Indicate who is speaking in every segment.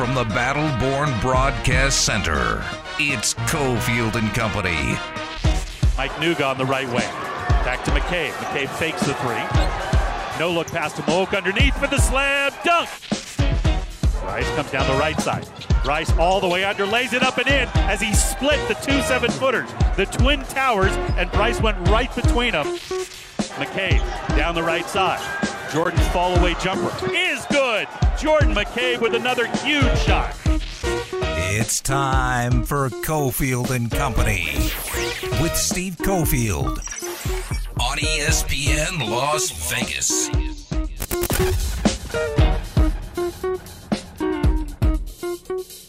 Speaker 1: from the Battleborn Broadcast Center, it's Cofield and Company.
Speaker 2: Mike Nuga on the right wing. Back to McCabe. McCabe fakes the three. No look past to Moak underneath for the slam dunk. Rice comes down the right side. Rice all the way under, lays it up and in as he split the two seven footers, the Twin Towers, and Bryce went right between them. McCabe down the right side. Jordan's fall away jumper is good. Jordan McCabe with another huge shot.
Speaker 1: It's time for Cofield and Company with Steve Cofield on ESPN Las Vegas.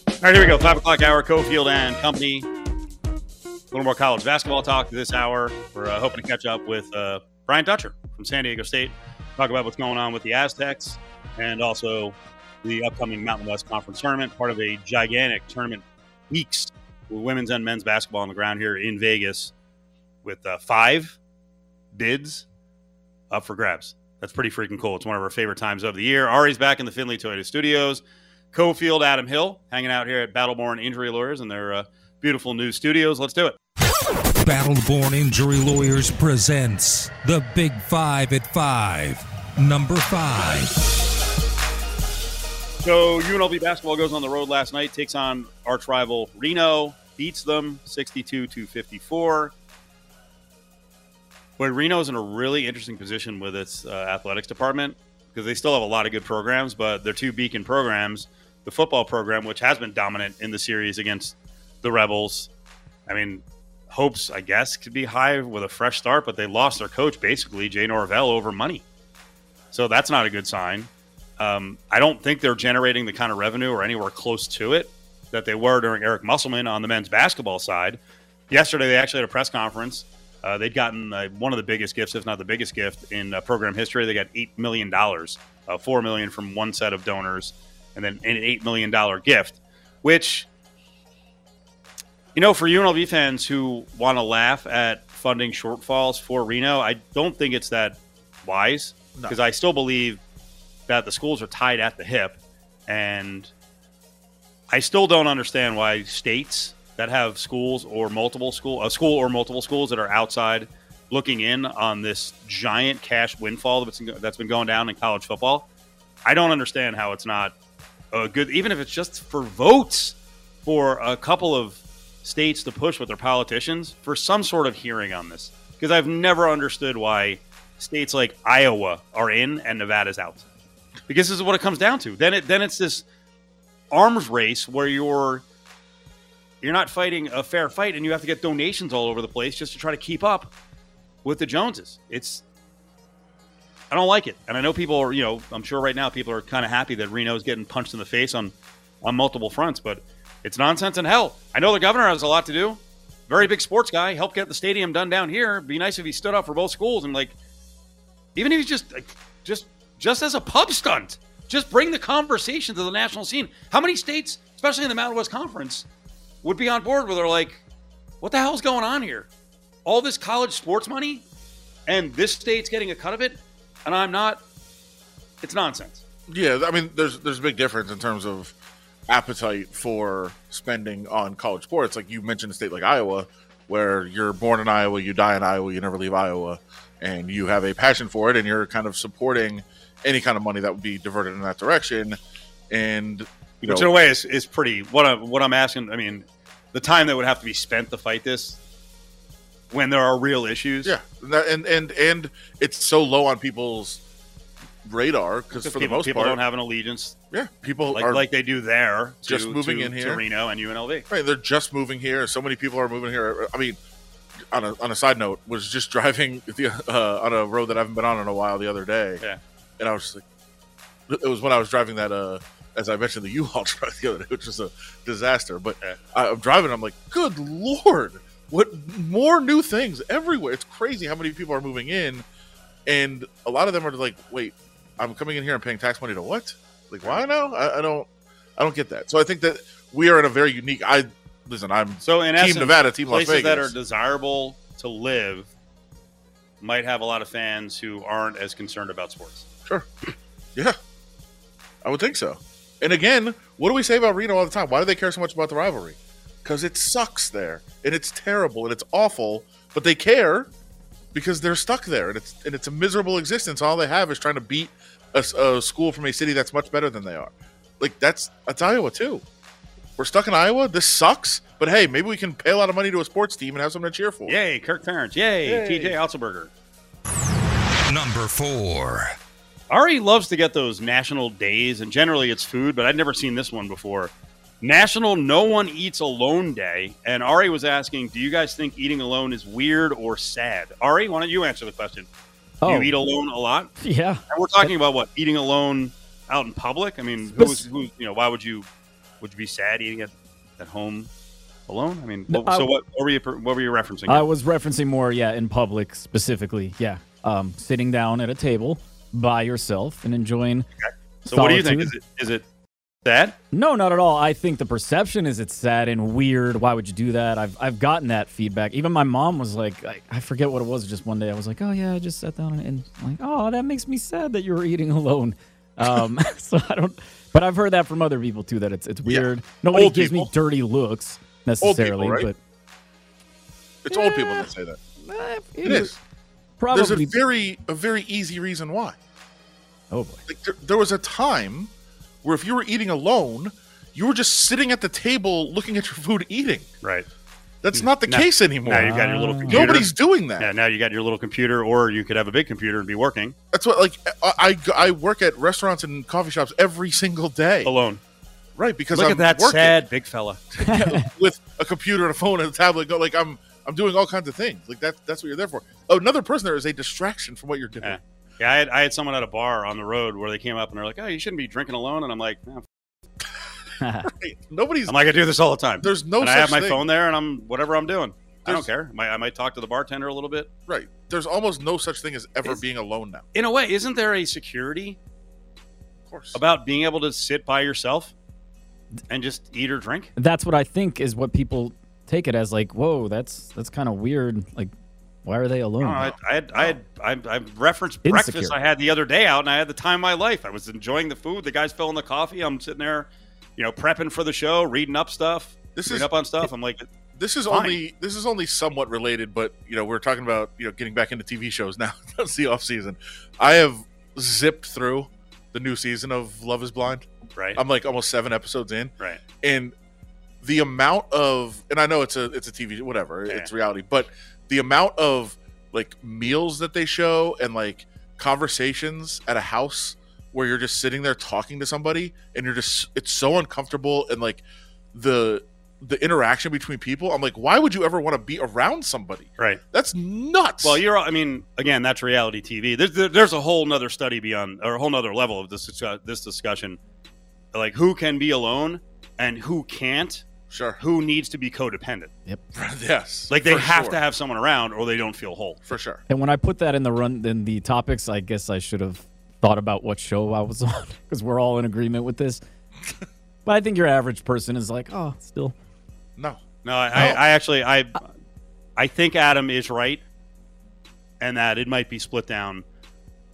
Speaker 3: All right, here we go. Five o'clock hour, Cofield and Company. A little more college basketball talk this hour. We're uh, hoping to catch up with uh, Brian Dutcher from San Diego State. Talk about what's going on with the Aztecs and also the upcoming Mountain West Conference tournament, part of a gigantic tournament weeks with women's and men's basketball on the ground here in Vegas with uh, five bids up for grabs. That's pretty freaking cool. It's one of our favorite times of the year. Ari's back in the Findlay Toyota Studios. Cofield, Adam Hill, hanging out here at Battleborn Injury Lawyers in their uh, beautiful new studios. Let's do it.
Speaker 1: Battleborn Injury Lawyers presents the Big Five at Five. Number five.
Speaker 3: So UNLV basketball goes on the road last night, takes on arch rival Reno, beats them 62 to 54. But Reno's in a really interesting position with its uh, athletics department because they still have a lot of good programs, but their two beacon programs, the football program, which has been dominant in the series against the Rebels, I mean, hopes, I guess, could be high with a fresh start, but they lost their coach basically, Jay Norvell, over money. So that's not a good sign. Um, I don't think they're generating the kind of revenue or anywhere close to it that they were during Eric Musselman on the men's basketball side. Yesterday, they actually had a press conference. Uh, they'd gotten uh, one of the biggest gifts, if not the biggest gift in uh, program history. They got eight million dollars, uh, four million from one set of donors, and then an eight million dollar gift. Which, you know, for UNLV fans who want to laugh at funding shortfalls for Reno, I don't think it's that wise because I still believe that the schools are tied at the hip, and I still don't understand why states that have schools or multiple school a school or multiple schools that are outside looking in on this giant cash windfall that's that's been going down in college football. I don't understand how it's not a good, even if it's just for votes for a couple of states to push with their politicians for some sort of hearing on this. Because I've never understood why states like Iowa are in and Nevada's out. Because this is what it comes down to. Then it then it's this arms race where you're you're not fighting a fair fight and you have to get donations all over the place just to try to keep up with the Joneses. It's I don't like it. And I know people are, you know, I'm sure right now people are kind of happy that Reno's getting punched in the face on on multiple fronts, but it's nonsense and hell. I know the governor has a lot to do. Very big sports guy, helped get the stadium done down here. Be nice if he stood up for both schools and like even if he's just like, just just as a pub stunt, just bring the conversation to the national scene. How many states, especially in the Mountain West Conference, would be on board where they're like, what the hell's going on here? All this college sports money and this state's getting a cut of it, and I'm not. It's nonsense.
Speaker 4: Yeah, I mean, there's there's a big difference in terms of appetite for spending on college sports. Like you mentioned, a state like Iowa, where you're born in Iowa, you die in Iowa, you never leave Iowa, and you have a passion for it, and you're kind of supporting any kind of money that would be diverted in that direction. And you know,
Speaker 3: Which in a way is, is pretty. What I'm what I'm asking. I mean, the time that would have to be spent to fight this when there are real issues.
Speaker 4: yeah, and and and it's so low on people's radar because for the
Speaker 3: people,
Speaker 4: most
Speaker 3: people
Speaker 4: part,
Speaker 3: don't have an allegiance
Speaker 4: yeah, people
Speaker 3: like
Speaker 4: are
Speaker 3: like they do there. To,
Speaker 4: just moving
Speaker 3: to-
Speaker 4: in
Speaker 3: to
Speaker 4: here.
Speaker 3: Reno and UNLV.
Speaker 4: Right, they're just moving here. So many people are moving here. I mean, on a on a side note, was just driving the, uh, on a road that I haven't been on in a while the other day,
Speaker 3: Yeah.
Speaker 4: and I was like, it was when I was driving that, uh, as I mentioned, the U-Haul truck the other day, which was a disaster. But
Speaker 3: Yeah.
Speaker 4: I'm driving, I'm like, good lord, what more new things everywhere? It's crazy how many people are moving in, and a lot of them are like, wait, I'm coming in here and paying tax money to what? Like, why now? I, I don't, I don't get that. So I think that we are in a very unique. I listen. I'm
Speaker 3: So in
Speaker 4: Team
Speaker 3: essence,
Speaker 4: Nevada, Team Las
Speaker 3: places
Speaker 4: Vegas.
Speaker 3: that are desirable to live might have a lot of fans who aren't as concerned about sports.
Speaker 4: Sure. Yeah. I would think so. And again, what do we say about Reno all the time? Why do they care so much about the rivalry? Because it sucks there, and it's terrible, and it's awful. But they care because they're stuck there, and it's and it's a miserable existence. All they have is trying to beat a, a school from a city that's much better than they are. Like that's that's Iowa too. We're stuck in Iowa. This sucks. But hey, maybe we can pay a lot of money to a sports team and have something to cheer for.
Speaker 3: Yay, Kirk Ferentz. Yay,
Speaker 4: Yay.
Speaker 3: TJ Otzelberger.
Speaker 1: Number four.
Speaker 3: Ari loves to get those national days, and generally it's food, but I'd never seen this one before. National No One Eats Alone Day. And Ari was asking, do you guys think eating alone is weird or sad? Ari, why don't you answer the question? Do
Speaker 5: Oh.
Speaker 3: you eat alone a lot?
Speaker 5: Yeah.
Speaker 3: And we're talking about what? Eating alone out in public? I mean, who's, who, you know, why would you would you be sad eating at, at home alone? I mean,
Speaker 5: No,
Speaker 3: so
Speaker 5: I-
Speaker 3: what, what were you what were you referencing?
Speaker 5: I was referencing more, yeah, in public specifically. Yeah. Um, sitting down at a table by yourself and enjoying.
Speaker 3: so what do you think? Is it is it sad?
Speaker 5: No, not at all. I think the perception is it's sad and weird. Why would you do that? I've I've gotten that feedback. Even my mom was like, I, I forget what it was. Just one day, I was like, oh yeah, I just sat down and, and like, oh, that makes me sad that you were eating alone. Um, so I don't. But I've heard that from other people too that it's it's weird. Nobody
Speaker 4: Old
Speaker 5: gives
Speaker 4: people.
Speaker 5: me dirty looks necessarily,
Speaker 4: right?
Speaker 5: but
Speaker 4: It's old people that say that.
Speaker 5: eh,
Speaker 4: It is.
Speaker 5: probably.
Speaker 4: There's a very a very easy reason why.
Speaker 5: oh boy.
Speaker 4: Like there, there was a time where if you were eating alone, you were just sitting at the table looking at your food eating.
Speaker 3: Right.
Speaker 4: That's hmm. not the
Speaker 3: Now-
Speaker 4: case anymore.
Speaker 3: Now you've got your little computer.
Speaker 4: Nobody's doing that.
Speaker 3: Yeah, now you got your little computer, or you could have a big computer and be working
Speaker 4: That's what like I, I I work at restaurants and coffee shops every single day.
Speaker 3: alone.
Speaker 4: Right, because
Speaker 3: Look
Speaker 4: I'm
Speaker 3: at that
Speaker 4: working
Speaker 3: sad big fella.
Speaker 4: with a computer and a phone and a tablet. Go like I'm I'm doing all kinds of things. Like that that's what you're there for. Oh, another person there is a distraction from what you're doing.
Speaker 3: Yeah. Yeah, I had, I had someone at a bar on the road where they came up and they're like, "Oh, you shouldn't be drinking alone," and I'm like, "No."
Speaker 4: Right. Nobody's
Speaker 3: "I'm like, I do this all the time."
Speaker 4: there's no
Speaker 3: and
Speaker 4: such
Speaker 3: I have my
Speaker 4: thing.
Speaker 3: phone there, and I'm whatever I'm doing. I don't
Speaker 4: There's-
Speaker 3: care. I might, I might talk to the bartender a little bit.
Speaker 4: Right. There's almost no such thing as ever
Speaker 3: Is-
Speaker 4: being alone now.
Speaker 3: In a way, isn't there a security
Speaker 4: Of course.
Speaker 3: about being able to sit by yourself and just eat or drink?
Speaker 5: that's what I think is what people take it as. Like, whoa, that's that's kind of weird. Like, why are they alone?
Speaker 3: No, I, I had, I had, I, I referenced
Speaker 5: Insecure.
Speaker 3: breakfast I had the other day out, and I had the time of my life. I was enjoying the food. The guys filling the coffee. I'm sitting there, you know, prepping for the show, reading up stuff,
Speaker 4: This
Speaker 3: reading
Speaker 4: is-
Speaker 3: up on stuff. I'm like,
Speaker 4: this is
Speaker 3: Fine.
Speaker 4: only this is only somewhat related, but you know, we're talking about, you know, getting back into TV shows now. That's the off season. I have zipped through the new season of Love is Blind.
Speaker 3: right,
Speaker 4: I'm like almost seven episodes in.
Speaker 3: right.
Speaker 4: and the amount of and I know it's a it's a TV whatever
Speaker 3: Yeah.
Speaker 4: it's reality but the amount of like meals that they show and like conversations at a house where you're just sitting there talking to somebody and you're just it's so uncomfortable and like the the interaction between people I'm like why would you ever want to be around somebody
Speaker 3: Right.
Speaker 4: that's nuts
Speaker 3: Well, you're. I mean, again, that's reality TV. There's there's a whole nother study beyond, or a whole nother level of this this discussion, like who can be alone and who can't,
Speaker 4: sure
Speaker 3: who needs to be codependent. Yep.
Speaker 4: yes
Speaker 3: Like they have
Speaker 4: sure.
Speaker 3: to have someone around, or they don't feel whole.
Speaker 4: for sure
Speaker 5: And when I put that in the run in the topics, I guess I should have thought about what show I was on because we're all in agreement with this. but I think your average person is like, oh, still.
Speaker 4: no
Speaker 3: No, I, I,
Speaker 4: No.
Speaker 3: I actually, I, I think Adam is right, and that it might be split down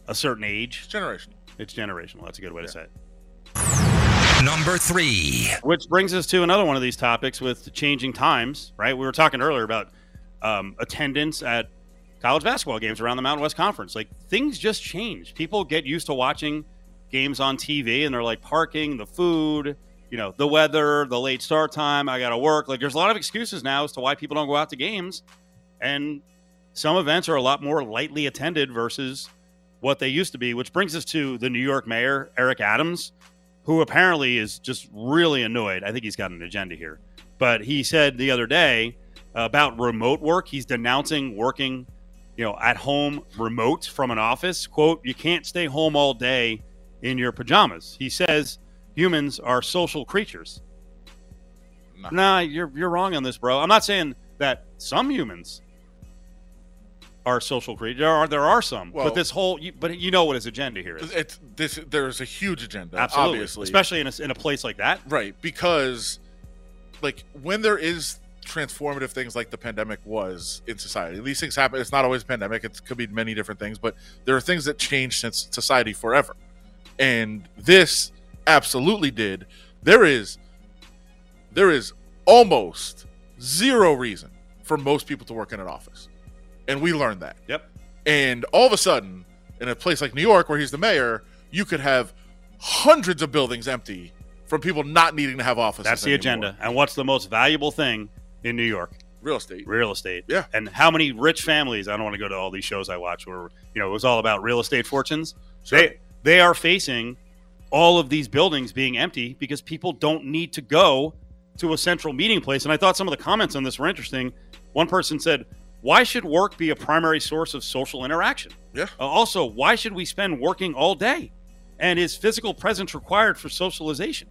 Speaker 3: a certain age.
Speaker 4: it's generational
Speaker 3: It's generational. That's a good way to say it.
Speaker 1: Number three.
Speaker 3: Which brings us to another one of these topics with changing times, right? We were talking earlier about um, attendance at college basketball games around the Mountain West Conference. Like things just change. People get used to watching games on TV and they're like parking, the food, you know, the weather, the late start time, I got to work. Like there's a lot of excuses now as to why people don't go out to games. And some events are a lot more lightly attended versus what they used to be, which brings us to the New York mayor, Eric Adams, who apparently is just really annoyed. I think he's got an agenda here. But he said the other day about remote work, he's denouncing working, you know, at home remote from an office. Quote, you can't stay home all day in your pajamas. He says humans are social creatures.
Speaker 4: No.
Speaker 3: Nah, you're you're wrong on this, bro. I'm not saying that some humans are social creatures. There are there are some,
Speaker 4: Well-
Speaker 3: but this whole you, but you know what his agenda here is.
Speaker 4: it's this there's a huge agenda
Speaker 3: Absolutely,
Speaker 4: obviously
Speaker 3: especially in a, in a place like that.
Speaker 4: Right, because like when there is transformative things like the pandemic was in society, these things happen. It's not always a pandemic; it could be many different things, but there are things that change since society forever. And this absolutely did. There is there is almost zero reason for most people to work in an office. And we learned that.
Speaker 3: Yep.
Speaker 4: And all of a sudden, in a place like New York where he's the mayor, you could have hundreds of buildings empty from people not needing to have offices.
Speaker 3: That's the
Speaker 4: anymore.
Speaker 3: agenda. And what's the most valuable thing in New York?
Speaker 4: Real estate.
Speaker 3: Real estate.
Speaker 4: Yeah.
Speaker 3: And how many rich families? I don't want to go to all these shows I watch where you know it was all about real estate fortunes.
Speaker 4: Sure.
Speaker 3: They they are facing all of these buildings being empty because people don't need to go to a central meeting place. And I thought some of the comments on this were interesting. One person said, "Why should work be a primary source of social interaction?"
Speaker 4: Yeah.
Speaker 3: Uh, also, why should we spend working all day? And is physical presence required for socialization?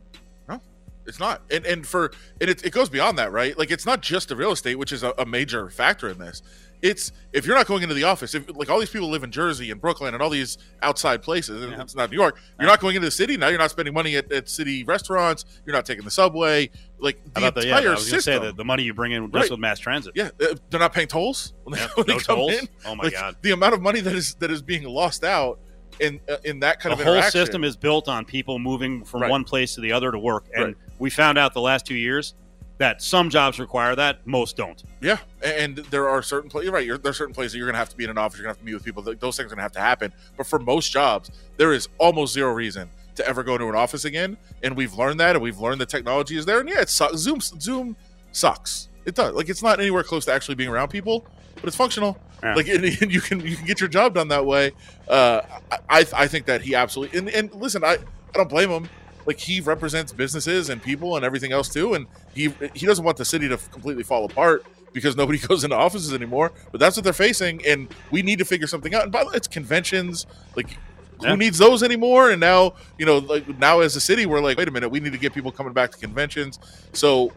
Speaker 4: No, it's not, and and for and it, it goes beyond that, right? Like it's not just the real estate, which is a, a major factor in this. It's if you're not going into the office, if like all these people live in Jersey and Brooklyn and all these outside places, and
Speaker 3: Yeah.
Speaker 4: it's not New York. You're not going into the city now. You're not spending money at, at city restaurants. You're not taking the subway. Like the
Speaker 3: about the, yeah,
Speaker 4: entire
Speaker 3: I was going to say
Speaker 4: system.
Speaker 3: the, the money you bring in just
Speaker 4: Right.
Speaker 3: with mass transit.
Speaker 4: yeah, uh, they're not paying tolls when they,
Speaker 3: Yeah,
Speaker 4: when they
Speaker 3: no
Speaker 4: come
Speaker 3: tolls?
Speaker 4: in.
Speaker 3: Oh my
Speaker 4: Like,
Speaker 3: God.
Speaker 4: the amount of money that is that is being lost out in uh, in that kind
Speaker 3: the
Speaker 4: of
Speaker 3: whole system is built on people moving from
Speaker 4: Right.
Speaker 3: one place to the other to work and
Speaker 4: Right.
Speaker 3: we found out the last two years that some jobs require that most don't
Speaker 4: Yeah, and there are certain places. Right, you're, there are certain places you're going to have to be in an office. You're going to have to meet with people. Those things are going to have to happen. But for most jobs, there is almost zero reason to ever go to an office again. And we've learned that, and we've learned the technology is there. And yeah, it sucks. Zoom Zoom sucks. It does. Like it's not anywhere close to actually being around people, but it's functional.
Speaker 3: Yeah.
Speaker 4: Like and, and you can you can get your job done that way. Uh, I I think that he absolutely and, and listen, I I don't blame him. Like he represents businesses and people and everything else too, and he he doesn't want the city to completely fall apart because nobody goes into offices anymore. But that's what they're facing, and we need to figure something out. And by the way, it's conventions. Like
Speaker 3: Yeah.
Speaker 4: who needs those anymore? And now you know, like now as a city, we're like, wait a minute, we need to get people coming back to conventions. So,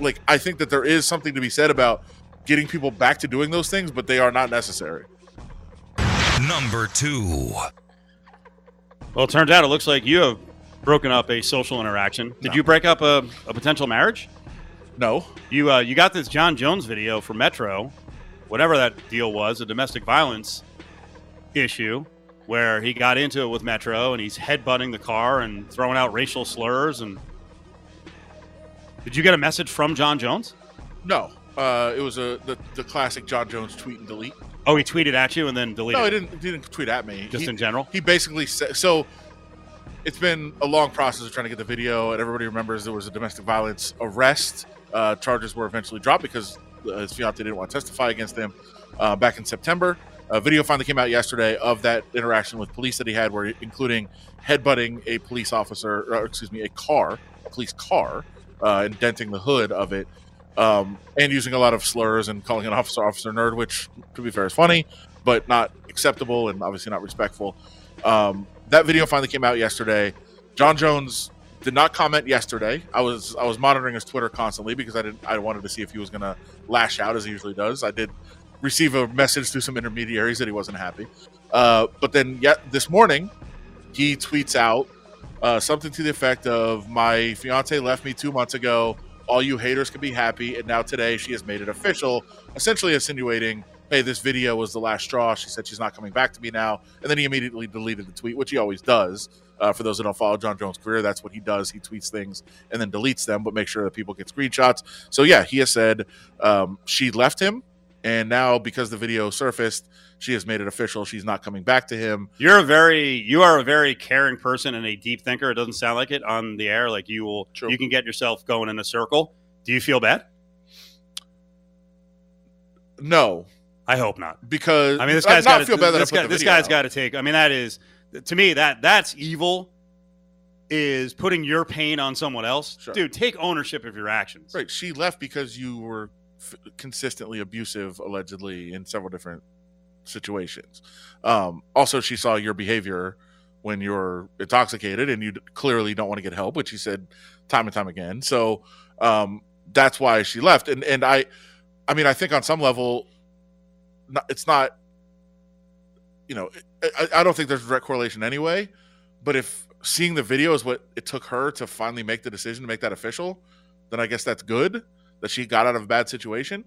Speaker 4: like, I think that there is something to be said about getting people back to doing those things, but they are not necessary.
Speaker 1: Number two.
Speaker 3: well it turns out it looks like you have broken up a social interaction did
Speaker 4: No.
Speaker 3: you break up a, a potential marriage
Speaker 4: No,
Speaker 3: you uh, you got this jon jones video for metro whatever that deal was a domestic violence issue where he got into it with metro and he's headbutting the car and throwing out racial slurs and did you get a message from jon jones
Speaker 4: no. Uh, it was a the, the classic Jon Jones tweet and delete.
Speaker 3: Oh, he tweeted at you and then deleted.
Speaker 4: No, he didn't. He didn't tweet at me.
Speaker 3: Just
Speaker 4: He-
Speaker 3: in general.
Speaker 4: he basically said so it's been a long process of trying to get the video and everybody remembers there was a domestic violence arrest. Uh, charges were eventually dropped because uh, his fiance didn't want to testify against him uh, back in september. A video finally came out yesterday of that interaction with police that he had where including headbutting a police officer or excuse me a car a police car uh, and denting the hood of it um, and using a lot of slurs and calling an officer officer nerd which to be fair is funny but not acceptable and obviously not respectful. Um, that video finally came out yesterday. Jon Jones did not comment yesterday. I was I was monitoring his Twitter constantly because I didn't I wanted to see if he was to lash out as he usually does. I did receive a message through some intermediaries that he wasn't happy. Uh, but then yet this morning he tweets out uh, something to the effect of my fiance left me two months ago. All you haters can be happy, and now today she has made it official, essentially insinuating, "Hey, this video was the last straw." She said she's not coming back to me now, and then he immediately deleted the tweet, which he always does. Uh, for those that don't follow Jon Jones' career, that's what he does. He tweets things and then deletes them, but make sure that people get screenshots. So yeah, he has said um, she left him, and now because the video surfaced, she has made it official. She's not coming back to him.
Speaker 3: You're a very you are a very caring person and a deep thinker. It doesn't sound like it on the air. Like you will
Speaker 4: True.
Speaker 3: you can get yourself going in a circle. Do you feel bad?
Speaker 4: No,
Speaker 3: I hope not.
Speaker 4: because
Speaker 3: I mean, this guy's got
Speaker 4: feel bad that I
Speaker 3: this, guy, this guy's got to take. I mean, that is to me that that's evil. Is putting your pain on someone else,
Speaker 4: Sure.
Speaker 3: dude. Take ownership of your actions.
Speaker 4: Right. She left because you were f- consistently abusive, allegedly, in several different situations. Um, also, she saw your behavior when you're intoxicated and you d- clearly don't want to get help, which she said time and time again. So um, that's why she left. And and I, I mean, I think on some level, not, it's not. You know, I, I don't think there's a direct correlation anyway. But if seeing the video is what it took her to finally make the decision to make that official, then I guess that's good that she got out of a bad situation.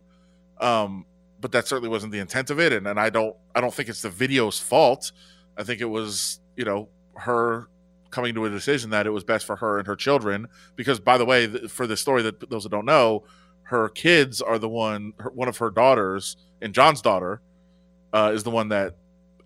Speaker 4: Um, but that certainly wasn't the intent of it, and, and I don't I don't think it's the video's fault. I think it was you know her coming to a decision that it was best for her and her children. Because, by the way, for the story that those that don't know, her kids are the one, her, one of her daughters, and Jon's daughter uh, is the one that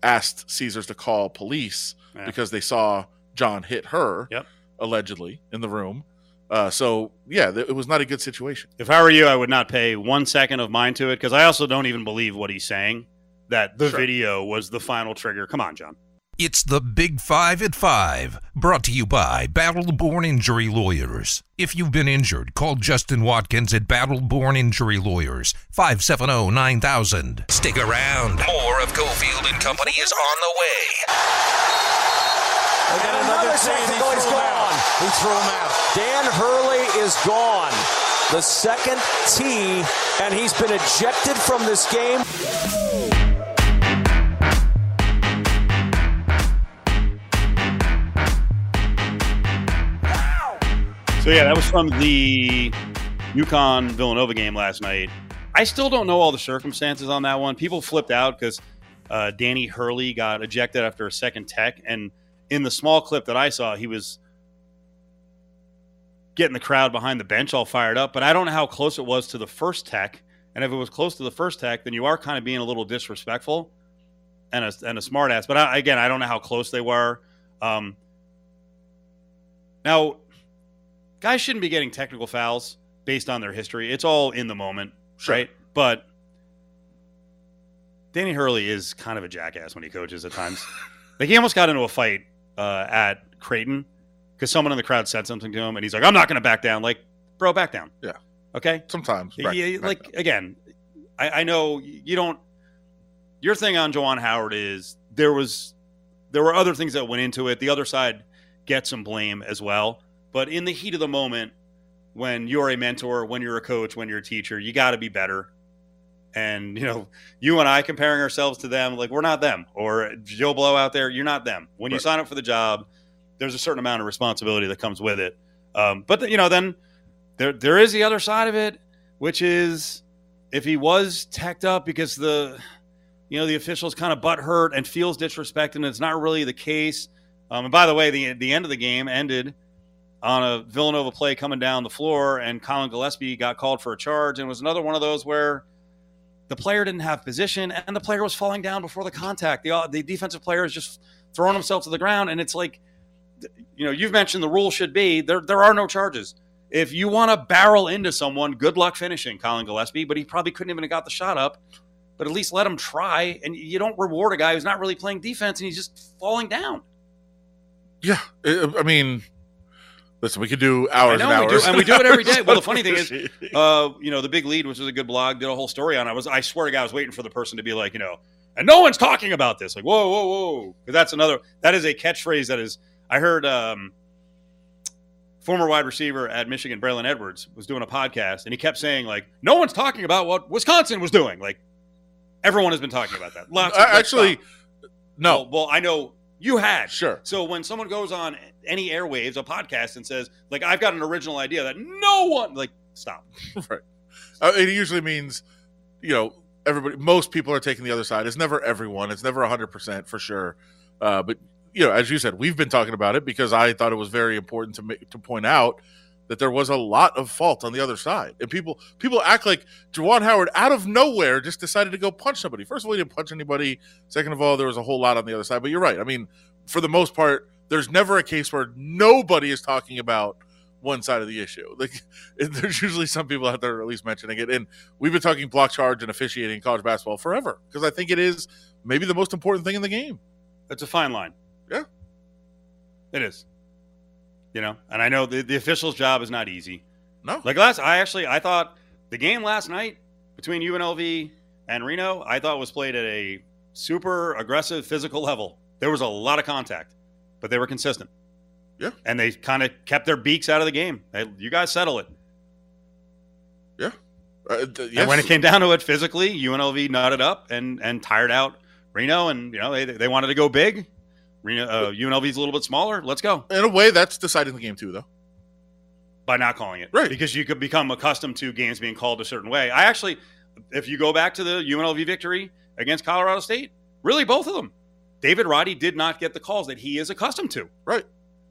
Speaker 4: asked Caesars to call police
Speaker 3: Yeah.
Speaker 4: because they saw Jon hit her,
Speaker 3: Yep.
Speaker 4: allegedly, in the room. Uh, so, yeah, th- it was not a good situation.
Speaker 3: If I were you, I would not pay one second of mine to it because I also don't even believe what he's saying that the
Speaker 4: Sure.
Speaker 3: video was the final trigger. Come on, Jon.
Speaker 1: It's the Big Five at Five, brought to you by Battle Born Injury Lawyers. If you've been injured, call Justin Watkins at Battle Born Injury Lawyers, 570 9000. Stick around. More of Cofield and Company is on the way.
Speaker 6: And another technical, he's gone.
Speaker 7: He threw him out.
Speaker 6: Dan Hurley is gone. The second tee, and he's been ejected from this game.
Speaker 3: So yeah, that was from the UConn Villanova game last night. I still don't know all the circumstances on that one. People flipped out because uh, Danny Hurley got ejected after a second tech, and in the small clip that I saw, he was getting the crowd behind the bench all fired up. But I don't know how close it was to the first tech, and if it was close to the first tech, then you are kind of being a little disrespectful and a and a smart ass. But I, again, I don't know how close they were. Um, now guys shouldn't be getting technical fouls based on their history. It's all in the moment,
Speaker 4: Sure.
Speaker 3: right? But Danny Hurley is kind of a jackass when he coaches at times. like he almost got into a fight uh, at Creighton because someone in the crowd said something to him, and he's like, "I'm not going to back down." Like, bro, back down.
Speaker 4: Yeah.
Speaker 3: Okay.
Speaker 4: Sometimes. Back-
Speaker 3: yeah,
Speaker 4: back
Speaker 3: like
Speaker 4: up.
Speaker 3: again, I, I know you don't. Your thing on Juwan Howard is there was there were other things that went into it. The other side gets some blame as well, but in the heat of the moment, when you're a mentor, when you're a coach, when you're a teacher, you got to be better. And you know, you and I comparing ourselves to them, like we're not them. Or Joe Blow out there, you're not them. When you
Speaker 4: Right.
Speaker 3: sign up for the job, there's a certain amount of responsibility that comes with it. Um, but you know, then there there is the other side of it, which is if he was teched up because the you know the officials kind of butt hurt and feels disrespected, and it's not really the case. Um, and by the way, the the end of the game ended on a Villanova play coming down the floor, and Collin Gillespie got called for a charge, and it was another one of those where the player didn't have position, and the player was falling down before the contact. The the defensive player is just throwing himself to the ground, and it's like, you know, you've mentioned the rule should be there. There are no charges. If you want to barrel into someone, good luck finishing Collin Gillespie, but he probably couldn't even have got the shot up. But at least let him try, and you don't reward a guy who's not really playing defense and he's just falling down.
Speaker 4: Yeah. I mean, listen, we could do hours
Speaker 3: know,
Speaker 4: and
Speaker 3: we do-
Speaker 4: hours.
Speaker 3: and we do it every day. Well, the funny thing is, uh, you know, the big lead, which was a good blog, did a whole story on. it. I was, I swear to God, I was waiting for the person to be like, you know, and no one's talking about this. Like, whoa, whoa, whoa, because that's another. That is a catchphrase that is. I heard um, former wide receiver at Michigan, Braylon Edwards, was doing a podcast, and he kept saying like, no one's talking about what Wisconsin was doing. Like, everyone has been talking about that. Lots.
Speaker 4: I- actually, no.
Speaker 3: Well, well, I know you had.
Speaker 4: Sure.
Speaker 3: So when someone goes on any airwaves, a podcast, and says, like, I've got an original idea that no one, like, stop.
Speaker 4: right. Uh, it usually means, you know, everybody, most people are taking the other side. It's never everyone. It's never 100% for sure. Uh, but, you know, as you said, we've been talking about it because I thought it was very important to make, to point out that there was a lot of fault on the other side. And people people act like Juwan Howard out of nowhere just decided to go punch somebody. First of all, he didn't punch anybody. Second of all, there was a whole lot on the other side. But you're right. I mean, for the most part, there's never a case where nobody is talking about one side of the issue. Like there's usually some people out there at least mentioning it. And we've been talking block charge and officiating college basketball forever because I think it is maybe the most important thing in the game.
Speaker 3: It's a fine line.
Speaker 4: Yeah.
Speaker 3: It is. You know, and I know the, the official's job is not easy.
Speaker 4: No,
Speaker 3: Like last, I actually, I thought the game last night between UNLV and Reno, I thought was played at a super aggressive physical level. There was a lot of contact, but they were consistent.
Speaker 4: Yeah.
Speaker 3: And they kind of kept their beaks out of the game. They, you guys settle it.
Speaker 4: uh, th-
Speaker 3: And when it came down to it physically, UNLV nutted up and and tired out Reno, and you know they they wanted to go big. Uh, UNLV's a little bit smaller. Let's go
Speaker 4: in a way, that's deciding the game too, though.
Speaker 3: by not calling it,
Speaker 4: Right.
Speaker 3: Because you could become accustomed to games being called a certain way. I actually, if you go back to the UNLV victory against Colorado State, really both of them, David Roddy did not get the calls that he is accustomed to.
Speaker 4: Right.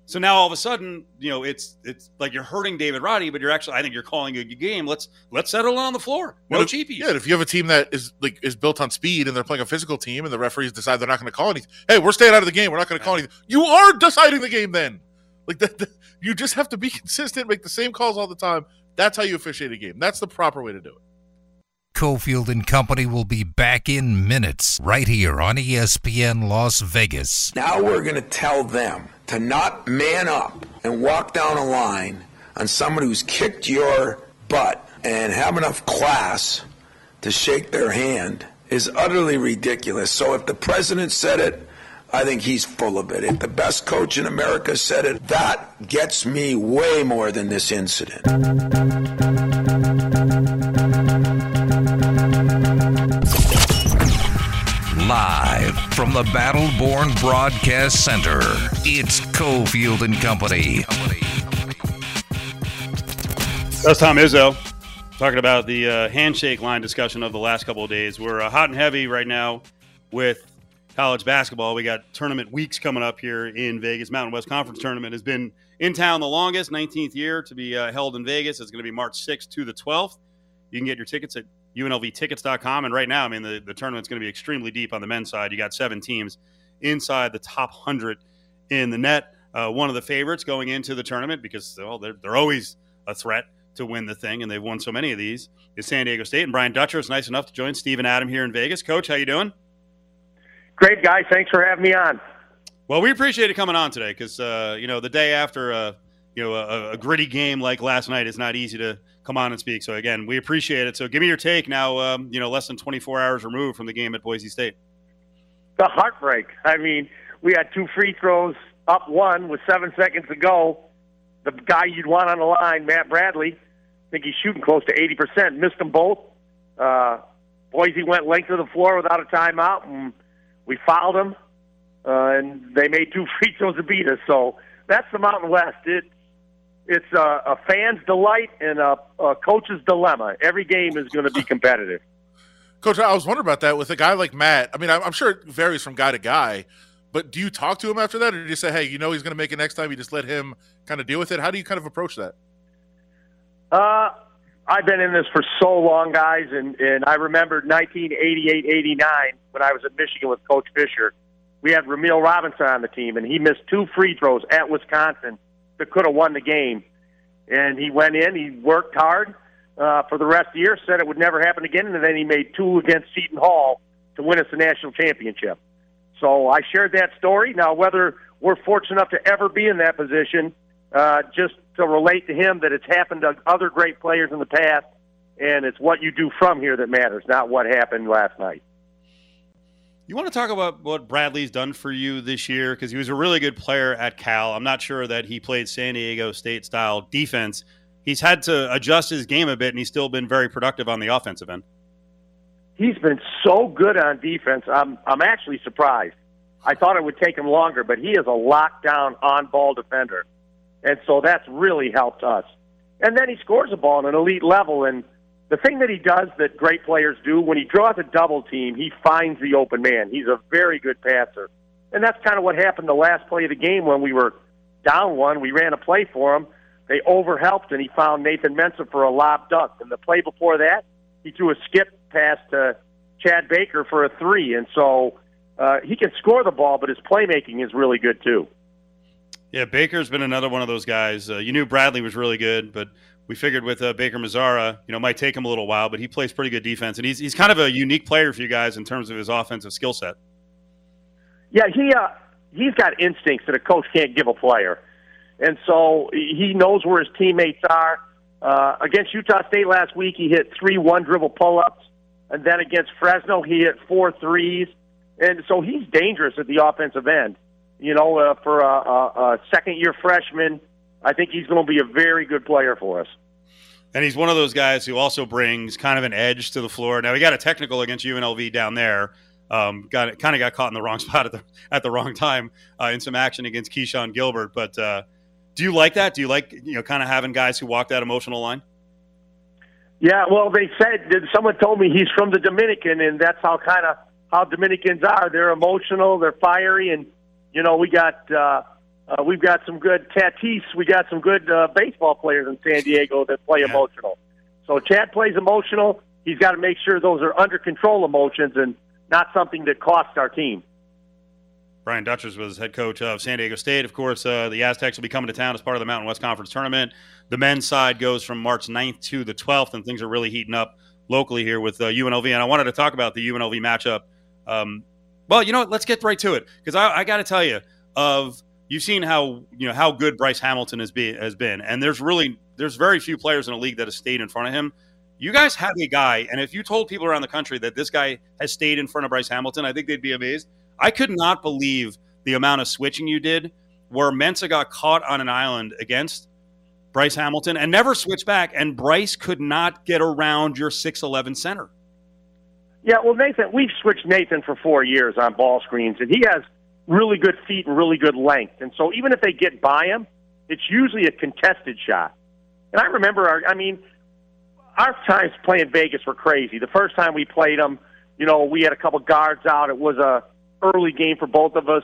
Speaker 3: So now all of a sudden, you know, it's it's like you're hurting David Roddy, but you're actually I think you're calling a game. Let's let's settle on the floor. No
Speaker 4: if-
Speaker 3: cheapies.
Speaker 4: Yeah, if you have a team that is like is built on speed and they're playing a physical team and the referees decide they're not going to call anything, hey, we're staying out of the game. We're not going to call anything. You are deciding the game then. Like that, that- you just have to be consistent, make the same calls all the time. That's how you officiate a game. That's the proper way to do it.
Speaker 1: Cofield and Company will be back in minutes right here on ESPN Las Vegas.
Speaker 7: Now we're going to tell them to not man up and walk down a line on someone who's kicked your butt and have enough class to shake their hand is utterly ridiculous. So if the president said it, I think he's full of it. If the best coach in America said it, that gets me way more than this incident.
Speaker 1: From the Battleborn Broadcast Center, it's Cofield and Company.
Speaker 3: That's Tom Izzo talking about the uh, handshake line discussion of the last couple of days. We're uh, hot and heavy right now with college basketball. We got tournament weeks coming up here in Vegas. Mountain West Conference tournament has been in town the longest, 19th year to be uh, held in Vegas. It's going to be March 6th to the 12th. You can get your tickets at unlvtickets.com. And right now, I mean, the, the tournament's going to be extremely deep on the men's side. You got seven teams inside the top 100 in the net. Uh, one of the favorites going into the tournament because well, they're, they're always a threat to win the thing, and they've won so many of these, is San Diego State. And Brian Dutcher is nice enough to join Steve and Adam here in Vegas. Coach, how you doing?
Speaker 8: Great, guys. Thanks for having me on.
Speaker 3: Well, we appreciate it coming on today because uh, you know the day after a you know a, a gritty game like last night is not easy to come on and speak. So again, we appreciate it. So give me your take now. Um, you know, less than 24 hours removed from the game at Boise State.
Speaker 8: The heartbreak. I mean, we had two free throws up one with seven seconds to go. The guy you'd want on the line, Matt Bradley, I think he's shooting close to 80%, missed them both. Uh, Boise went length of the floor without a timeout, and we fouled them, uh, and they made two free throws to beat us. So that's the Mountain West. It, it's a, a fan's delight and a, a coach's dilemma. Every game is going to be competitive.
Speaker 4: Coach, I was wondering about that with a guy like Matt. I mean, I'm, I'm sure it varies from guy to guy, but do you talk to him after that, or do you say, "Hey, you know, he's going to make it next time"? You just let him kind of deal with it. How do you kind of approach that?
Speaker 8: Uh, I've been in this for so long, guys, and, and I remember 1988 89 when I was at Michigan with Coach Fisher. We had Rumeal Robinson on the team, and he missed two free throws at Wisconsin that could have won the game. And he went in, he worked hard uh, for the rest of the year, said it would never happen again, and then he made two against Seton Hall to win us the national championship. So I shared that story. Now, whether we're fortunate enough to ever be in that position, uh, just to relate to him that it's happened to other great players in the past, and it's what you do from here that matters, not what happened last night.
Speaker 3: You want to talk about what Bradley's done for you this year because he was a really good player at Cal. I'm not sure that he played San Diego State style defense. He's had to adjust his game a bit, and he's still been very productive on the offensive end.
Speaker 8: He's been so good on defense. I'm I'm actually surprised. I thought it would take him longer, but he is a lockdown on ball defender. And so that's really helped us. And then he scores a ball at an elite level. And the thing that he does that great players do, when he draws a double team, he finds the open man. He's a very good passer. And that's kind of what happened the last play of the game when we were down one. We ran a play for him. They overhelped, and he found Nathan Mensah for a lob dunk. And the play before that, he threw a skip pass to Chad Baker for a three. And so uh, he can score the ball, but his playmaking is really good too.
Speaker 3: Yeah, Baker's been another one of those guys. Uh, you knew Bradley was really good, but we figured with uh, Baker Mazara, you know, might take him a little while, but he plays pretty good defense, and he's he's kind of a unique player for you guys in terms of his offensive skill set.
Speaker 8: Yeah, he uh, he's got instincts that a coach can't give a player, and so he knows where his teammates are. Uh, against Utah State last week, he hit three one dribble pull ups, and then against Fresno, he hit four threes, and so he's dangerous at the offensive end. You know, uh, for a, a, a second year freshman, I think he's going to be a very good player for us.
Speaker 3: And he's one of those guys who also brings kind of an edge to the floor. Now he got a technical against UNLV down there. Um, got kind of got caught in the wrong spot at the at the wrong time uh, in some action against Keshon Gilbert. But uh, do you like that? Do you like you know kind of having guys who walk that emotional line?
Speaker 8: Yeah, well, they said that someone told me he's from the Dominican, and that's how kind of how Dominicans are. They're emotional, they're fiery, and you know we got uh, Uh, we've got some good Tatis. We got some good uh, baseball players in San Diego that play
Speaker 3: Yeah.
Speaker 8: emotional. So Chad plays emotional. He's got to make sure those are under control emotions and not something that costs our team.
Speaker 3: Brian Dutchers was head coach of San Diego State. Of course, uh, the Aztecs will be coming to town as part of the Mountain West Conference tournament. The men's side goes from March 9th to the 12th, and things are really heating up locally here with uh, UNLV. And I wanted to talk about the UNLV matchup. Um, well, you know what? Let's get right to it because I, I got to tell you, of you've seen how you know how good Bryce Hamilton has been, has been, and there's really there's very few players in a league that have stayed in front of him. You guys have a guy, and if you told people around the country that this guy has stayed in front of Bryce Hamilton, I think they'd be amazed. I could not believe the amount of switching you did where Mensah got caught on an island against Bryce Hamilton and never switched back, and Bryce could not get around your 6'11 center.
Speaker 8: Yeah, well, Nathan, we've switched Nathan for four years on ball screens, and he has really good feet and really good length. And so even if they get by him, it's usually a contested shot. And I remember, our, I mean, our times playing Vegas were crazy. The first time we played them, you know, we had a couple guards out. It was a early game for both of us,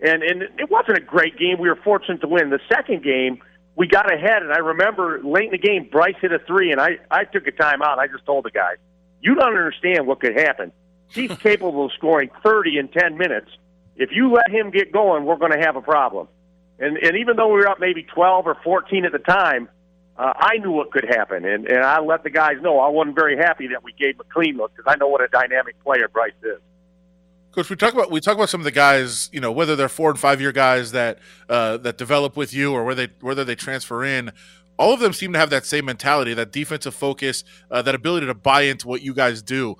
Speaker 8: and and it wasn't a great game. We were fortunate to win. The second game, we got ahead, and I remember late in the game, Bryce hit a three, and I I took a timeout. I just told the guys, "You don't understand what could happen. He's capable of scoring 30 in 10 minutes. If you let him get going, we're going to have a problem." And and even though we were up maybe 12 or 14 at the time, uh, I knew what could happen, and and I let the guys know I wasn't very happy that we gave him a clean look because I know what a dynamic player Bryce is.
Speaker 4: Coach, we talk about we talk about some of the guys, you know, whether they're four and five year guys that uh, that develop with you or whether they whether they transfer in. All of them seem to have that same mentality, that defensive focus, uh, that ability to buy into what you guys do.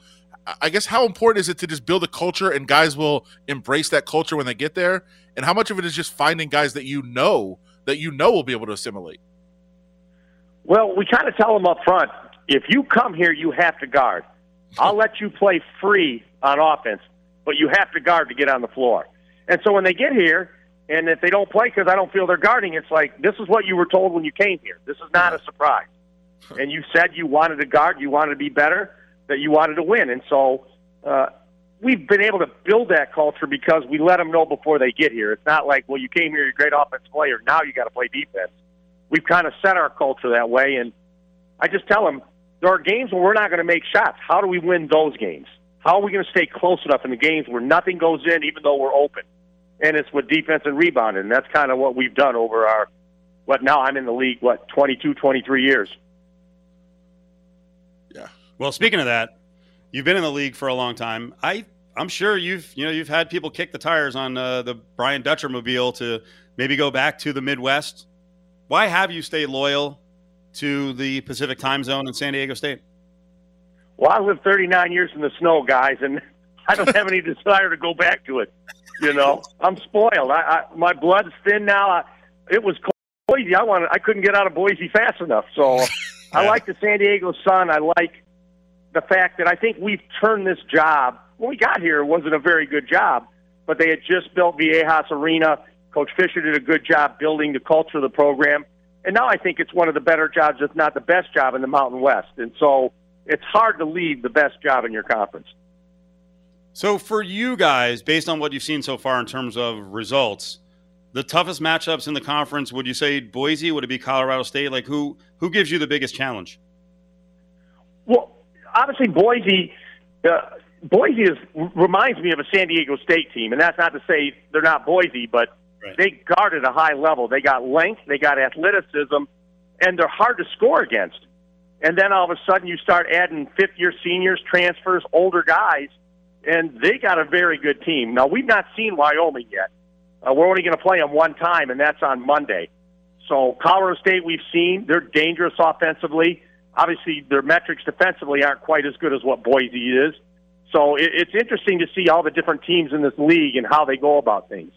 Speaker 4: I- guess how important is it to just build a culture and guys will embrace that culture when they get there? And how much of it is just finding guys that you know that you know will be able to assimilate?
Speaker 8: Well, we kind of tell them up front if you come here, you have to guard. I'll let you play free on offense, but you have to guard to get on the floor. And so when they get here, and if they don't play because I don't feel they're guarding, it's like this is what you were told when you came here. This is not a surprise. And you said you wanted to guard, you wanted to be better, that you wanted to win. And so uh, we've been able to build that culture because we let them know before they get here. It's not like, well, you came here, you're a great offensive player. Now you got to play defense. We've kind of set our culture that way, and I just tell them there are games where we're not going to make shots. How do we win those games? How are we going to stay close enough in the games where nothing goes in, even though we're open? And it's with defense and rebounding. And that's kind of what we've done over our, what now I'm in the league, what, 22, 23 years.
Speaker 3: Well, speaking of that, you've been in the league for a long time. I I'm sure you've you know you've had people kick the tires on uh, the Brian Dutcher mobile to maybe go back to the Midwest. Why have you stayed loyal to the Pacific time zone in San Diego State?
Speaker 8: Well, I lived 39 years in the snow, guys, and I don't have any desire to go back to it. You know, I'm spoiled. I, I my blood's thin now. I, it was Boise. I wanted. I couldn't get out of Boise fast enough. So I like the San Diego Sun. I like the fact that I think we've turned this job. When we got here, it wasn't a very good job, but they had just built Viejas Arena. Coach Fisher did a good job building the culture of the program, and now I think it's one of the better jobs, if not the best job in the Mountain West. And so it's hard to leave the best job in your conference.
Speaker 3: So for you guys, based on what you've seen so far in terms of results, the toughest matchups in the conference, would you say Boise? Would it be Colorado State? Like who who gives you the biggest challenge?
Speaker 8: Well, obviously Boise, uh, Boise is reminds me of a San Diego State team, and that's not to say they're not Boise, but
Speaker 3: Right.
Speaker 8: they guard at a high level. They got length, they got athleticism, and they're hard to score against. And then all of a sudden, you start adding fifth-year seniors, transfers, older guys, and they got a very good team. Now we've not seen Wyoming yet. Uh, we're only going to play them one time, and that's on Monday. So Colorado State, we've seen they're dangerous offensively. Obviously, their metrics defensively aren't quite as good as what Boise is. So it, it's interesting to see all the different teams in this league and how they go about things.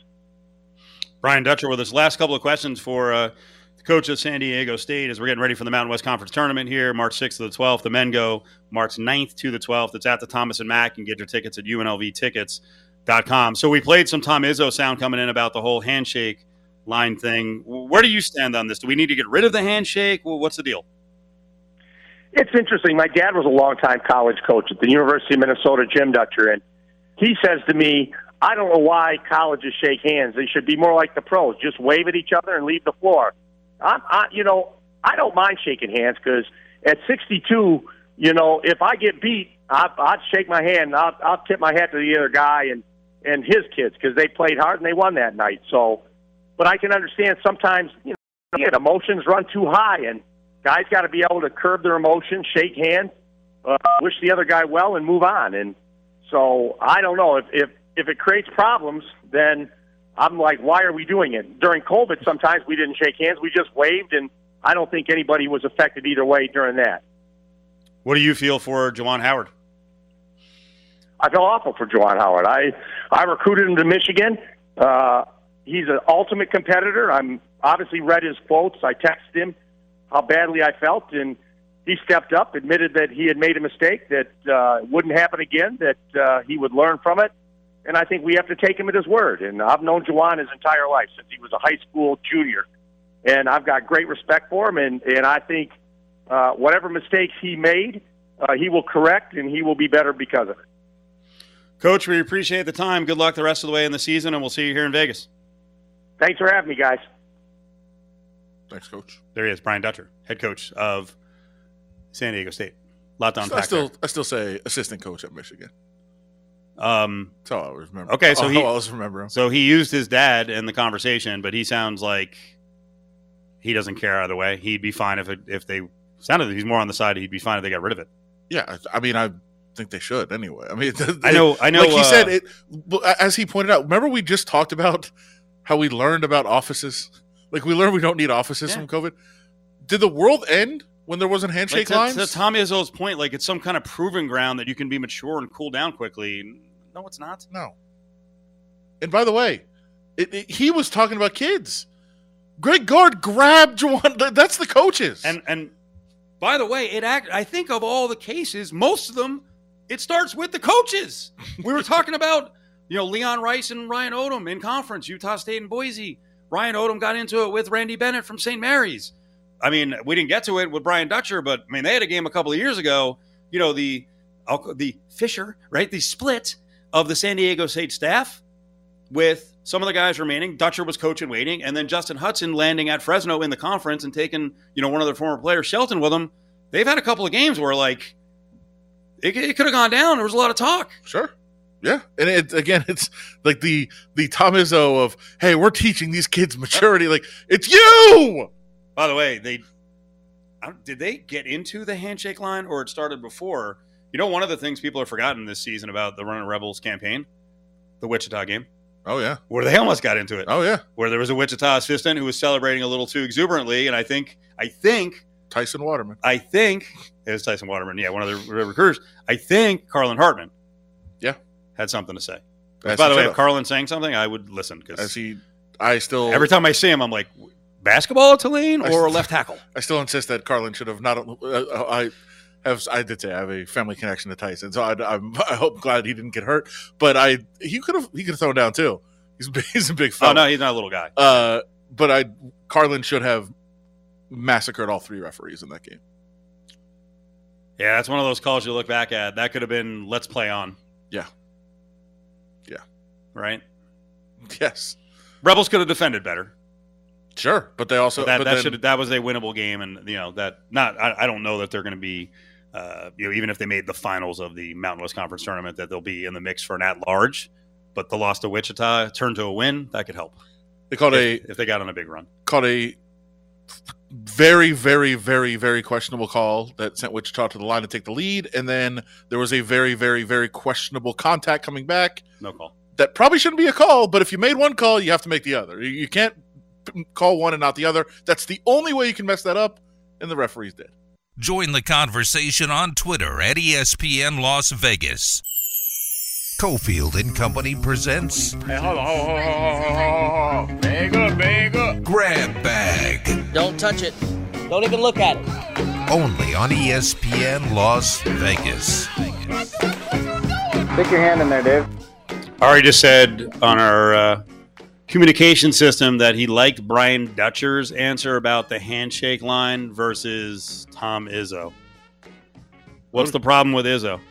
Speaker 3: Brian Dutcher with us. Last couple of questions for uh, the coach of San Diego State as we're getting ready for the Mountain West Conference tournament here, March 6th to the 12th. The men go March 9th to the 12th. It's at the Thomas and Mack. and get your tickets at UNLVtickets.com. So we played some Tom Izzo sound coming in about the whole handshake line thing. Where do you stand on this? Do we need to get rid of the handshake? Well, what's the deal?
Speaker 8: It's interesting. My dad was a longtime college coach at the University of Minnesota, Jim Dutcher, and he says to me, I don't know why colleges shake hands. They should be more like the pros. Just wave at each other and leave the floor. I, I you know, I don't mind shaking hands because at 62, you know, if I get beat, I, I'd shake my hand. I'll, I'll tip my hat to the other guy and and his kids because they played hard and they won that night. So, but I can understand sometimes you know emotions run too high and guys got to be able to curb their emotions, shake hands, uh, wish the other guy well, and move on. And so I don't know if if if it creates problems, then I'm like, why are we doing it? During COVID, sometimes we didn't shake hands; we just waved, and I don't think anybody was affected either way during that.
Speaker 3: What do you feel for Juwan Howard?
Speaker 8: I feel awful for Juwan Howard. I I recruited him to Michigan. Uh, he's an ultimate competitor. I'm obviously read his quotes. I texted him how badly I felt, and he stepped up, admitted that he had made a mistake, that uh, wouldn't happen again, that uh, he would learn from it. And I think we have to take him at his word. And I've known Juwan his entire life since he was a high school junior, and I've got great respect for him. And and I think uh, whatever mistakes he made, uh, he will correct, and he will be better because of it.
Speaker 3: Coach, we appreciate the time. Good luck the rest of the way in the season, and we'll see you here in Vegas.
Speaker 8: Thanks for having me, guys.
Speaker 4: Thanks, Coach.
Speaker 3: There he is, Brian Dutcher, head coach of San Diego State. Lot to
Speaker 4: I still,
Speaker 3: there.
Speaker 4: I still say assistant coach at Michigan.
Speaker 3: Um,
Speaker 4: That's how I remember.
Speaker 3: Okay, so he-
Speaker 4: I always remember him.
Speaker 3: so he used his dad in the conversation, but he sounds like he doesn't care either way. He'd be fine if it, if they sounded he's more on the side. He'd be fine if they got rid of it.
Speaker 4: Yeah, I I mean, I think they should anyway. I mean,
Speaker 3: I know, I know.
Speaker 4: like he
Speaker 3: uh,
Speaker 4: said, it as he pointed out. Remember, we just talked about how we learned about offices. Like we learned we don't need offices
Speaker 3: Yeah.
Speaker 4: from COVID. Did the world end when there wasn't
Speaker 3: like
Speaker 4: handshake
Speaker 3: to,
Speaker 4: lines?
Speaker 3: to Tommy Izzo's point, like it's some kind of proving ground that you can be mature and cool down quickly. No, it's not.
Speaker 4: No. And by the way, it, it- he was talking about kids. Greg Gard grabbed Juwan. That's the coaches.
Speaker 3: And and by the way, it act. I think of all the cases, most of them, it starts with the coaches. We were talking about you know Leon Rice and Ryan Odom in conference, Utah State and Boise. Ryan Odom got into it with Randy Bennett from St. Mary's. I mean, we didn't get to it with Brian Dutcher, but I mean, they had a game a couple of years ago. You know the the Fisher, right? The split of the San Diego State staff with some of the guys remaining. Dutcher was coach waiting, and then Justin Hutson landing at Fresno in the conference and taking you know one of their former players, Shelton, with them. They've had a couple of games where like it, it could have gone down. There was a lot of talk.
Speaker 4: Sure. Yeah. And it again, it's like the the Tom Izzo of, hey, we're teaching these kids maturity. Like, it's you.
Speaker 3: By the way, they did they get into the handshake line or it started before? You know, one of the things people have forgotten this season about the Running Rebels campaign, the Wichita game,
Speaker 4: Oh yeah.
Speaker 3: where they almost got into it,
Speaker 4: Oh yeah.
Speaker 3: where there was a Wichita assistant who was celebrating a little too exuberantly, and I think, I think,
Speaker 4: Tyson Waterman.
Speaker 3: I think it was Tyson Waterman, yeah, one of the re- recruiters. I think Carlin Hartman,
Speaker 4: Yeah.
Speaker 3: Had something to say. By the way, if. Carlin's saying something, I would listen because
Speaker 4: he, I still
Speaker 3: every time I see him, I'm like, basketball Tulane or
Speaker 4: s-
Speaker 3: left tackle?
Speaker 4: I still insist that Carlin should have not. Uh, I have. I did say I have a family connection to Tyson, so I, I'm. I hope glad he didn't get hurt. But I, he could have. He could have thrown down too. He's a big, he's a big
Speaker 3: Oh no, he's not a little guy.
Speaker 4: Uh, but I, Carlin should have massacred all three referees in that game.
Speaker 3: Yeah, that's one of those calls you look back at. That could have been let's play on.
Speaker 4: Yeah. Yeah.
Speaker 3: Right?
Speaker 4: Yes,
Speaker 3: Rebels could have defended better.
Speaker 4: sure. But they also
Speaker 3: So that
Speaker 4: but
Speaker 3: that
Speaker 4: then-
Speaker 3: should that was a winnable game and you know that not I, I don't know that they're going to be uh, you know even if they made the finals of the Mountain West Conference tournament that they'll be in the mix for an at large, but the loss to Wichita turned to a win, that could help.
Speaker 4: they called a
Speaker 3: If, if they got on a big run.
Speaker 4: called a very, very, very, very questionable call that sent Wichita to the line to take the lead, and then there was a very, very, very questionable contact coming back.
Speaker 3: No call.
Speaker 4: that probably shouldn't be a call, but if you made one call, you have to make the other. You- You can't call one and not the other. That's the only way you can mess that up, and the referees did.
Speaker 1: Join the conversation on Twitter at ESPN Las Vegas. Cofield and Company presents
Speaker 9: Hey, hold on, hold on, hold on, hold on, hold on. Bag up, bag up.
Speaker 1: Grab Bag,
Speaker 10: Don't touch it. Don't even look at it.
Speaker 1: only on ESPN Las Vegas.
Speaker 9: Stick your hand in there, Dave.
Speaker 3: Ari just said on our uh, communication system that he liked Brian Dutcher's answer about the handshake line versus Tom Izzo. What's the problem with Izzo?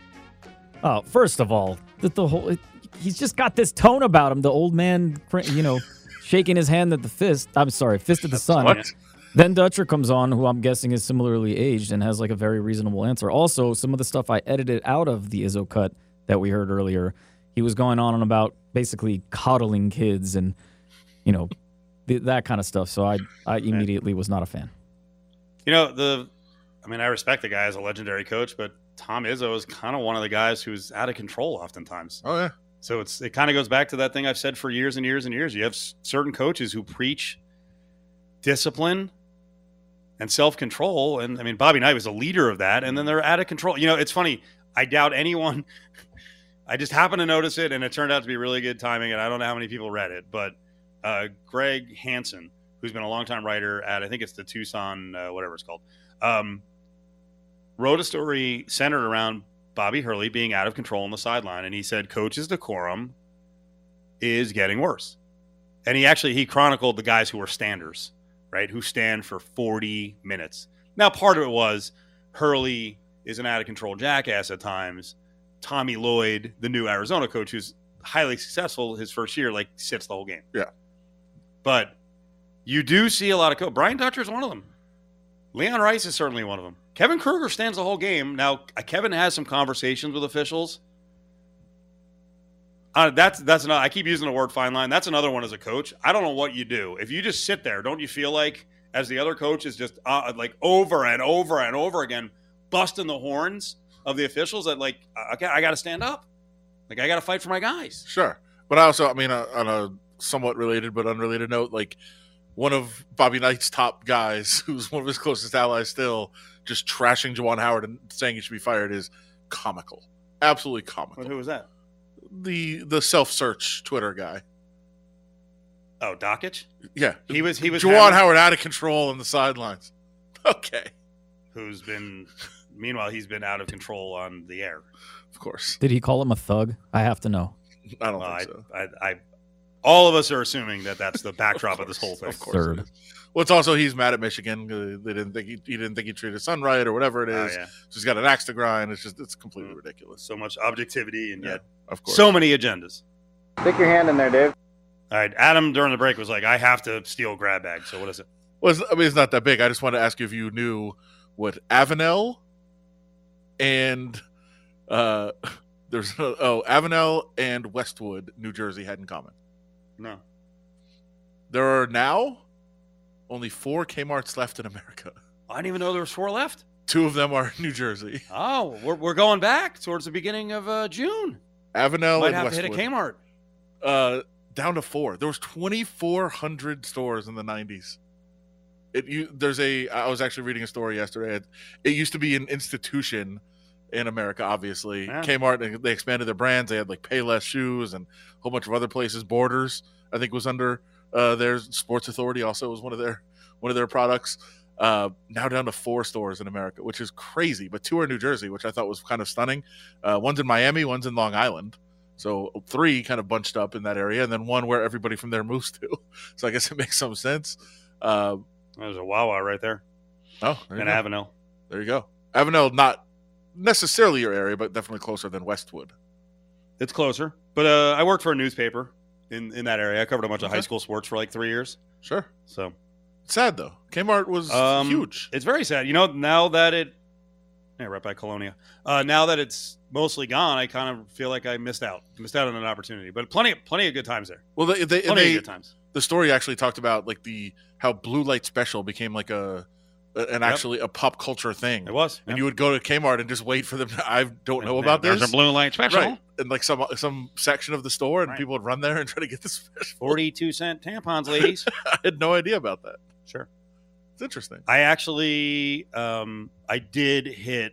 Speaker 5: Oh, first of all, that the whole it, he's just got this tone about him. The old man, you know, shaking his hand at the fist. I'm sorry, fist at the sun.
Speaker 4: What?
Speaker 5: Then Dutcher comes on, who I'm guessing is similarly aged and has like a very reasonable answer. Also, some of the stuff I edited out of the Izzo cut that we heard earlier, he was going on and about basically coddling kids and you know th- that kind of stuff. So I I immediately was not a fan.
Speaker 3: You know, the I mean, I respect the guy as a legendary coach, but Tom Izzo is kind of one of the guys who's out of control oftentimes.
Speaker 4: Oh yeah.
Speaker 3: So it's it kind of goes back to that thing I've said for years and years and years. You have s- certain coaches who preach discipline and self control, and I mean Bobby Knight was a leader of that, and then they're out of control. You know, it's funny. I doubt anyone. I just happened to notice it, and it turned out to be really good timing. And I don't know how many people read it, but uh, Greg Hansen, who's been a longtime writer at I think it's the Tucson uh, whatever it's called, um, wrote a story centered around Bobby Hurley being out of control on the sideline, and he said coach's decorum is getting worse. And he actually he chronicled the guys who were standers, right, who stand for 40 minutes. Now, part of it was Hurley is an out of control jackass at times. Tommy Lloyd, the new Arizona coach, who's highly successful his first year, like sits the whole game.
Speaker 4: Yeah.
Speaker 3: But you do see a lot of coach. Brian Dutcher is one of them. Leon Rice is certainly one of them. Kevin Kruger stands the whole game. Now, uh, Kevin has some conversations with officials. Uh, that's that's not. I keep using the word fine line. That's another one as a coach. I don't know what you do if you just sit there. Don't you feel like as the other coach is just uh, like over and over and over again busting the horns of the officials that like okay, I got to stand up. Like I got to fight for my guys.
Speaker 4: Sure, but I also, I mean, uh, on a somewhat related but unrelated note, like one of Bobby Knight's top guys, who's one of his closest allies, still just trashing Juwan Howard and saying he should be fired is comical, absolutely comical.
Speaker 3: Who was that?
Speaker 4: The the self search Twitter guy.
Speaker 3: Oh, Dakich.
Speaker 4: Yeah,
Speaker 3: He was he was
Speaker 4: Juwan
Speaker 3: having-
Speaker 4: Howard out of control on the sidelines. Okay,
Speaker 3: who's been meanwhile he's been out of control on the air.
Speaker 4: of course.
Speaker 5: Did he call him a thug? I have to know.
Speaker 4: I don't
Speaker 3: Well,
Speaker 4: think
Speaker 3: I,
Speaker 4: so.
Speaker 3: I, I, all of us are assuming that that's the backdrop of, this whole thing.
Speaker 4: Of course,
Speaker 5: Third.
Speaker 4: Well, it's also he's mad at Michigan. uh, They didn't think he, he didn't think he treated his son right or whatever it is.
Speaker 3: Oh, yeah.
Speaker 4: So he's got an axe to grind. It's just it's completely
Speaker 3: Mm.
Speaker 4: ridiculous.
Speaker 3: So much objectivity and
Speaker 4: Yeah,
Speaker 3: yet
Speaker 4: of course.
Speaker 3: so many agendas.
Speaker 11: Stick your hand in there, Dave.
Speaker 3: All right, Adam during the break was like, "I have to steal grab bag." So what is it?
Speaker 4: Well, it's, I mean, it's not that big. I just wanted to ask you if you knew what Avenel and uh, there's oh Avenel and Westwood, New Jersey, had in common.
Speaker 3: No.
Speaker 4: There are now only four Kmart's left in America.
Speaker 3: I didn't even know there was four left.
Speaker 4: Two of them are in New Jersey.
Speaker 3: Oh, we're, we're going back towards the beginning of uh, June.
Speaker 4: Avenel
Speaker 3: Might have
Speaker 4: Westwood.
Speaker 3: to hit a Kmart.
Speaker 4: uh, down to four. There was 2,400 stores in the 90s. It you there's a I was actually reading a story yesterday. It, it used to be an institution in America, obviously.
Speaker 3: Yeah.
Speaker 4: Kmart they- expanded their brands. They had like Payless shoes and a whole bunch of other places. Borders, I think, was under uh, their Sports Authority. Also, was one of their one of their products. Uh, now down to four stores in America, which is crazy. But two are in New Jersey, which I thought was kind of stunning. Uh, one's in Miami, one's in Long Island. So three kind of bunched up in that area, and then one where everybody from there moves to. So I guess it makes some sense. Uh,
Speaker 3: There's a Wawa right there
Speaker 4: oh, there
Speaker 3: in
Speaker 4: go.
Speaker 3: Avenel.
Speaker 4: there you go. Avenel, not necessarily your area, but definitely closer than Westwood.
Speaker 3: It's closer, but uh, I worked for a newspaper in in that area. I covered a bunch of high school sports for like three years.
Speaker 4: Sure.
Speaker 3: So
Speaker 4: Sad though. Kmart was
Speaker 3: Um,
Speaker 4: huge.
Speaker 3: It's very sad. You know, now that it, yeah, right by Colonia. Uh, now that it's mostly gone, I kind of feel like I missed out. Missed out on an opportunity. But plenty, plenty of good times there.
Speaker 4: Well, they, they,
Speaker 3: Plenty
Speaker 4: they
Speaker 3: of good times.
Speaker 4: the story actually talked about like the how blue light special became like a an actually a pop culture thing.
Speaker 3: It was.
Speaker 4: And
Speaker 3: yeah.
Speaker 4: you would go to Kmart and just wait for them. To, I don't know about
Speaker 3: There's
Speaker 4: this.
Speaker 3: a blue light special.
Speaker 4: right? And like some some section of the store, and
Speaker 3: Right.
Speaker 4: people would run there and try to get this special.
Speaker 3: Forty-two cent tampons, ladies.
Speaker 4: I had no idea about that.
Speaker 3: sure.
Speaker 4: It's interesting.
Speaker 3: I actually, um, I did hit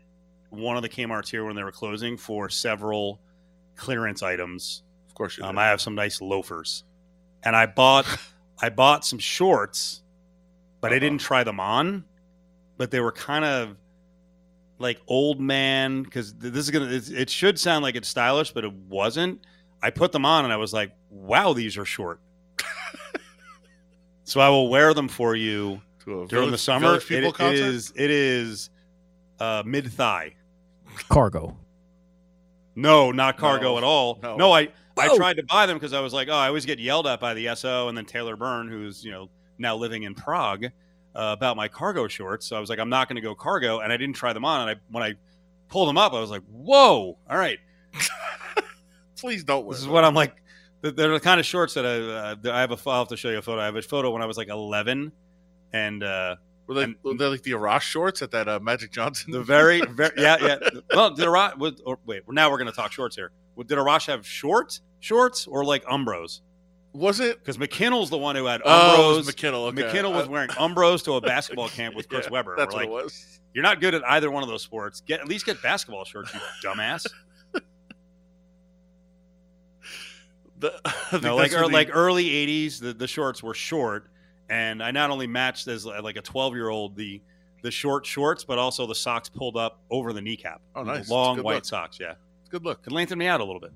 Speaker 3: one of the Kmart's here when they were closing for several clearance items.
Speaker 4: Of course you
Speaker 3: Um. I have some nice loafers, and I bought, I bought some shorts, but I didn't try them on. But they were kind of like old man because this is gonna. It, it should sound like it's stylish, but it wasn't. I put them on and I was like, "Wow, these are short." so I will wear them for you
Speaker 4: to a
Speaker 3: during the summer.
Speaker 4: Village
Speaker 3: It-
Speaker 4: People
Speaker 3: it
Speaker 4: concert.
Speaker 3: is it is uh, mid thigh.
Speaker 5: Cargo.
Speaker 3: No, not cargo
Speaker 4: No,
Speaker 3: at all.
Speaker 4: no.
Speaker 3: No, I I tried to buy them because I was like, oh, I always get yelled at by the SO and then Taylor Byrne, who's you know now living in Prague, uh, about my cargo shorts. So I was like, I'm not going to go cargo, and I didn't try them on. And I when I pulled them up, I was like, whoa, all right,
Speaker 4: Please don't.
Speaker 3: this is what I'm like. They're the kind of shorts that I uh, I have a I'll have to show you a photo. I have a photo when I was like 11, and uh,
Speaker 4: Were they,
Speaker 3: and-
Speaker 4: were they like the Arash shorts at that uh, Magic Johnson?
Speaker 3: the very, very yeah yeah. Well, did Arash? Wait, now we're going to talk shorts here. Did Arash have short shorts or like Umbros?
Speaker 4: Was it?
Speaker 3: Because McKinnell's the one who had
Speaker 4: Oh, it was
Speaker 3: Umbros.
Speaker 4: McKinnell. Okay.
Speaker 3: McKinnell was
Speaker 4: Uh,
Speaker 3: wearing Umbros to a basketball camp with Chris
Speaker 4: yeah,
Speaker 3: Webber.
Speaker 4: That's
Speaker 3: We're
Speaker 4: what
Speaker 3: like,
Speaker 4: it was.
Speaker 3: You're not good at either one of those sports. Get at least get basketball shorts, you dumbass.
Speaker 4: The,
Speaker 3: no, like
Speaker 4: that's
Speaker 3: or,
Speaker 4: the-
Speaker 3: like early '80s, the, the shorts were short, and I not only matched as like a 12 year old the the short shorts, but also the socks pulled up over the kneecap.
Speaker 4: Oh, nice.
Speaker 3: long white
Speaker 4: look.
Speaker 3: socks. Yeah,
Speaker 4: good look.
Speaker 3: could lengthen me out a little bit.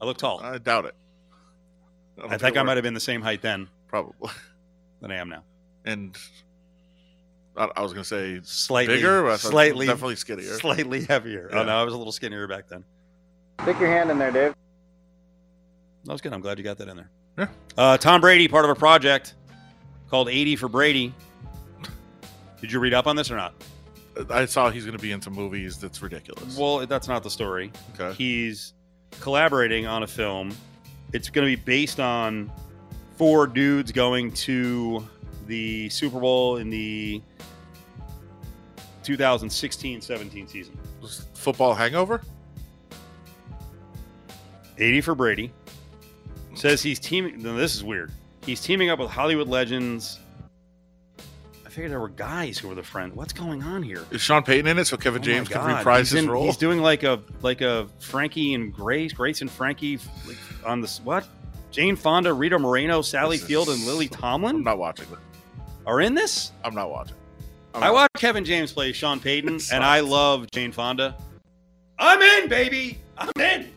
Speaker 3: I look tall.
Speaker 4: I doubt it. Don't
Speaker 3: I think I might have been the same height then
Speaker 4: probably.
Speaker 3: than I am now.
Speaker 4: And I, I was gonna say
Speaker 3: Slightly
Speaker 4: bigger, but
Speaker 3: slightly,
Speaker 4: definitely skinnier.
Speaker 3: slightly heavier.
Speaker 4: Yeah.
Speaker 3: Oh no, I was a little skinnier back then.
Speaker 11: Stick your hand in there, Dave.
Speaker 3: That was good. I'm glad you got that in there.
Speaker 4: Yeah.
Speaker 3: Uh, Tom Brady, part of a project called 80 for Brady. Did you read up on this or not?
Speaker 4: I saw he's gonna be into movies. That's ridiculous.
Speaker 3: Well, that's not the story.
Speaker 4: okay.
Speaker 3: He's collaborating on a film. It's going to be based on four dudes going to the Super Bowl in the 2016-17 season.
Speaker 4: Football hangover.
Speaker 3: 80 for Brady. Says he's teaming. This is weird. He's teaming up with Hollywood legends. Figured there were guys who were the friend. What's going on here?
Speaker 4: Is Sean Payton in it so Kevin
Speaker 3: Oh
Speaker 4: James can reprise
Speaker 3: he's
Speaker 4: his
Speaker 3: in-
Speaker 4: role?
Speaker 3: He's doing like a like a Frankie and Grace, Grace and Frankie like, on this what? Jane Fonda, Rita Moreno, Sally
Speaker 4: This
Speaker 3: Field, and Lily Tomlin.
Speaker 4: I'm not watching
Speaker 3: are in this.
Speaker 4: I'm not watching. I'm
Speaker 3: I watched Kevin James play Sean Payton, and I love Jane Fonda. I'm in, baby. I'm in.